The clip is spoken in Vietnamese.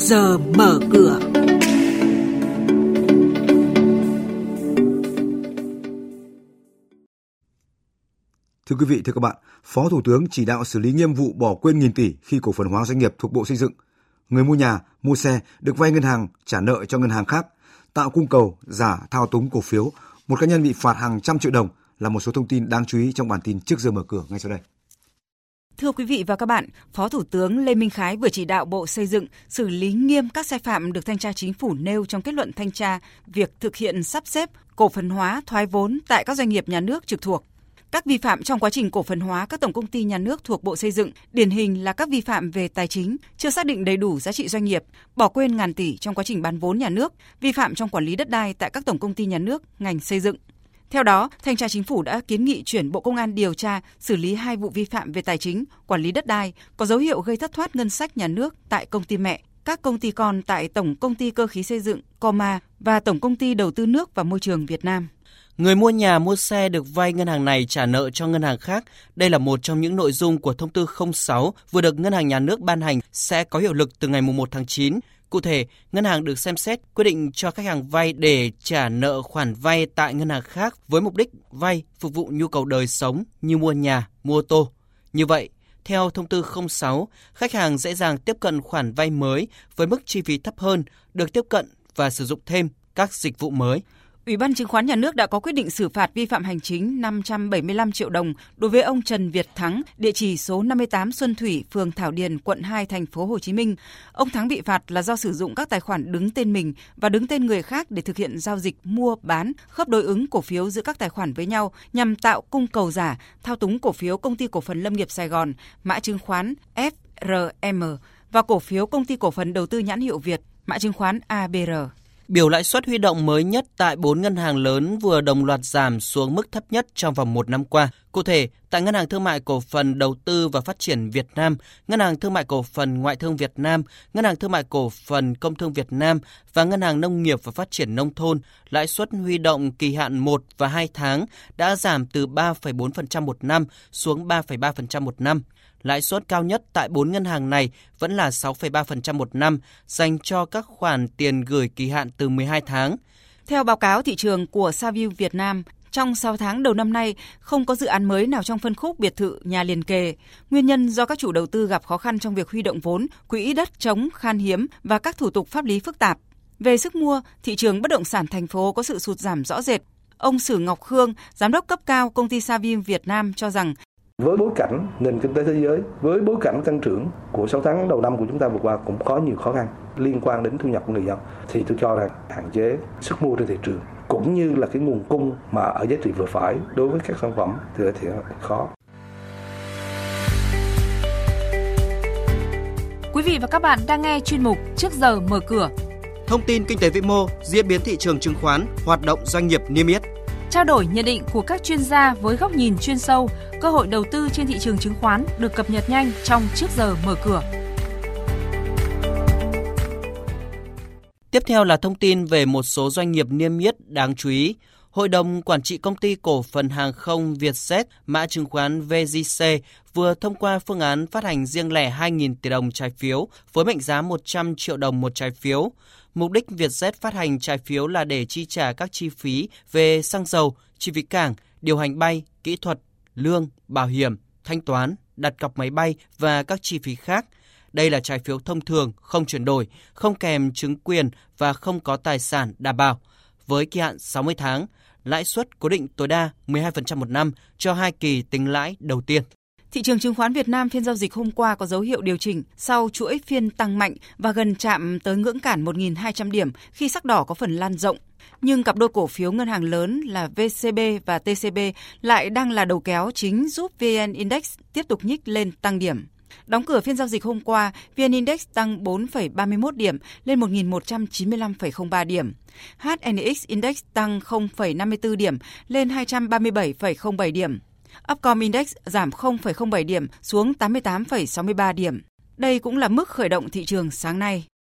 giờ mở cửa. Thưa quý vị, thưa các bạn, Phó Thủ tướng chỉ đạo xử lý nghiêm vụ bỏ quên nghìn tỷ khi cổ phần hóa doanh nghiệp thuộc Bộ Xây dựng. Người mua nhà, mua xe được vay ngân hàng trả nợ cho ngân hàng khác, tạo cung cầu, giả thao túng cổ phiếu, một cá nhân bị phạt hàng trăm triệu đồng là một số thông tin đáng chú ý trong bản tin trước giờ mở cửa ngay sau đây. Thưa quý vị và các bạn, Phó Thủ tướng Lê Minh Khái vừa chỉ đạo Bộ Xây dựng xử lý nghiêm các sai phạm được thanh tra chính phủ nêu trong kết luận thanh tra việc thực hiện sắp xếp cổ phần hóa thoái vốn tại các doanh nghiệp nhà nước trực thuộc. Các vi phạm trong quá trình cổ phần hóa các tổng công ty nhà nước thuộc Bộ Xây dựng điển hình là các vi phạm về tài chính, chưa xác định đầy đủ giá trị doanh nghiệp, bỏ quên ngàn tỷ trong quá trình bán vốn nhà nước, vi phạm trong quản lý đất đai tại các tổng công ty nhà nước ngành xây dựng. Theo đó, Thanh tra Chính phủ đã kiến nghị chuyển Bộ Công an điều tra xử lý hai vụ vi phạm về tài chính, quản lý đất đai có dấu hiệu gây thất thoát ngân sách nhà nước tại công ty mẹ, các công ty con tại Tổng Công ty Cơ khí Xây dựng Coma và Tổng Công ty Đầu tư nước và Môi trường Việt Nam. Người mua nhà mua xe được vay ngân hàng này trả nợ cho ngân hàng khác. Đây là một trong những nội dung của thông tư 06 vừa được ngân hàng nhà nước ban hành sẽ có hiệu lực từ ngày 1 tháng 9. Cụ thể, ngân hàng được xem xét quyết định cho khách hàng vay để trả nợ khoản vay tại ngân hàng khác với mục đích vay phục vụ nhu cầu đời sống như mua nhà, mua ô tô. Như vậy, theo thông tư 06, khách hàng dễ dàng tiếp cận khoản vay mới với mức chi phí thấp hơn, được tiếp cận và sử dụng thêm các dịch vụ mới. Ủy ban Chứng khoán Nhà nước đã có quyết định xử phạt vi phạm hành chính 575 triệu đồng đối với ông Trần Việt Thắng, địa chỉ số 58 Xuân Thủy, phường Thảo Điền, quận 2, thành phố Hồ Chí Minh. Ông Thắng bị phạt là do sử dụng các tài khoản đứng tên mình và đứng tên người khác để thực hiện giao dịch mua, bán, khớp đối ứng cổ phiếu giữa các tài khoản với nhau nhằm tạo cung cầu giả, thao túng cổ phiếu công ty cổ phần Lâm nghiệp Sài Gòn, mã chứng khoán FRM và cổ phiếu công ty cổ phần đầu tư nhãn hiệu Việt, mã chứng khoán ABR. Biểu lãi suất huy động mới nhất tại 4 ngân hàng lớn vừa đồng loạt giảm xuống mức thấp nhất trong vòng một năm qua. Cụ thể, tại Ngân hàng Thương mại Cổ phần Đầu tư và Phát triển Việt Nam, Ngân hàng Thương mại Cổ phần Ngoại thương Việt Nam, Ngân hàng Thương mại Cổ phần Công thương Việt Nam và Ngân hàng Nông nghiệp và Phát triển Nông thôn, lãi suất huy động kỳ hạn 1 và 2 tháng đã giảm từ 3,4% một năm xuống 3,3% một năm. Lãi suất cao nhất tại 4 ngân hàng này vẫn là 6,3% một năm dành cho các khoản tiền gửi kỳ hạn từ 12 tháng. Theo báo cáo thị trường của Saview Việt Nam, trong 6 tháng đầu năm nay, không có dự án mới nào trong phân khúc biệt thự nhà liền kề. Nguyên nhân do các chủ đầu tư gặp khó khăn trong việc huy động vốn, quỹ đất chống khan hiếm và các thủ tục pháp lý phức tạp. Về sức mua, thị trường bất động sản thành phố có sự sụt giảm rõ rệt. Ông Sử Ngọc Khương, giám đốc cấp cao công ty Savim Việt Nam cho rằng với bối cảnh nền kinh tế thế giới, với bối cảnh tăng trưởng của 6 tháng đầu năm của chúng ta vừa qua cũng có nhiều khó khăn liên quan đến thu nhập của người dân thì tôi cho rằng hạn chế sức mua trên thị trường cũng như là cái nguồn cung mà ở giá trị vừa phải đối với các sản phẩm thì thì khó. Quý vị và các bạn đang nghe chuyên mục Trước giờ mở cửa. Thông tin kinh tế vĩ mô, diễn biến thị trường chứng khoán, hoạt động doanh nghiệp niêm yết trao đổi nhận định của các chuyên gia với góc nhìn chuyên sâu, cơ hội đầu tư trên thị trường chứng khoán được cập nhật nhanh trong trước giờ mở cửa. Tiếp theo là thông tin về một số doanh nghiệp niêm yết đáng chú ý. Hội đồng Quản trị Công ty Cổ phần Hàng không Vietjet, mã chứng khoán VGC, vừa thông qua phương án phát hành riêng lẻ 2.000 tỷ đồng trái phiếu với mệnh giá 100 triệu đồng một trái phiếu. Mục đích Vietjet phát hành trái phiếu là để chi trả các chi phí về xăng dầu, chi phí cảng, điều hành bay, kỹ thuật, lương, bảo hiểm, thanh toán, đặt cọc máy bay và các chi phí khác. Đây là trái phiếu thông thường, không chuyển đổi, không kèm chứng quyền và không có tài sản đảm bảo. Với kỳ hạn 60 tháng, lãi suất cố định tối đa 12% một năm cho hai kỳ tính lãi đầu tiên. Thị trường chứng khoán Việt Nam phiên giao dịch hôm qua có dấu hiệu điều chỉnh sau chuỗi phiên tăng mạnh và gần chạm tới ngưỡng cản 1.200 điểm khi sắc đỏ có phần lan rộng. Nhưng cặp đôi cổ phiếu ngân hàng lớn là VCB và TCB lại đang là đầu kéo chính giúp VN Index tiếp tục nhích lên tăng điểm. Đóng cửa phiên giao dịch hôm qua, VN Index tăng 4,31 điểm lên 1.195,03 điểm. HNX Index tăng 0,54 điểm lên 237,07 điểm. Upcom Index giảm 0,07 điểm xuống 88,63 điểm. Đây cũng là mức khởi động thị trường sáng nay.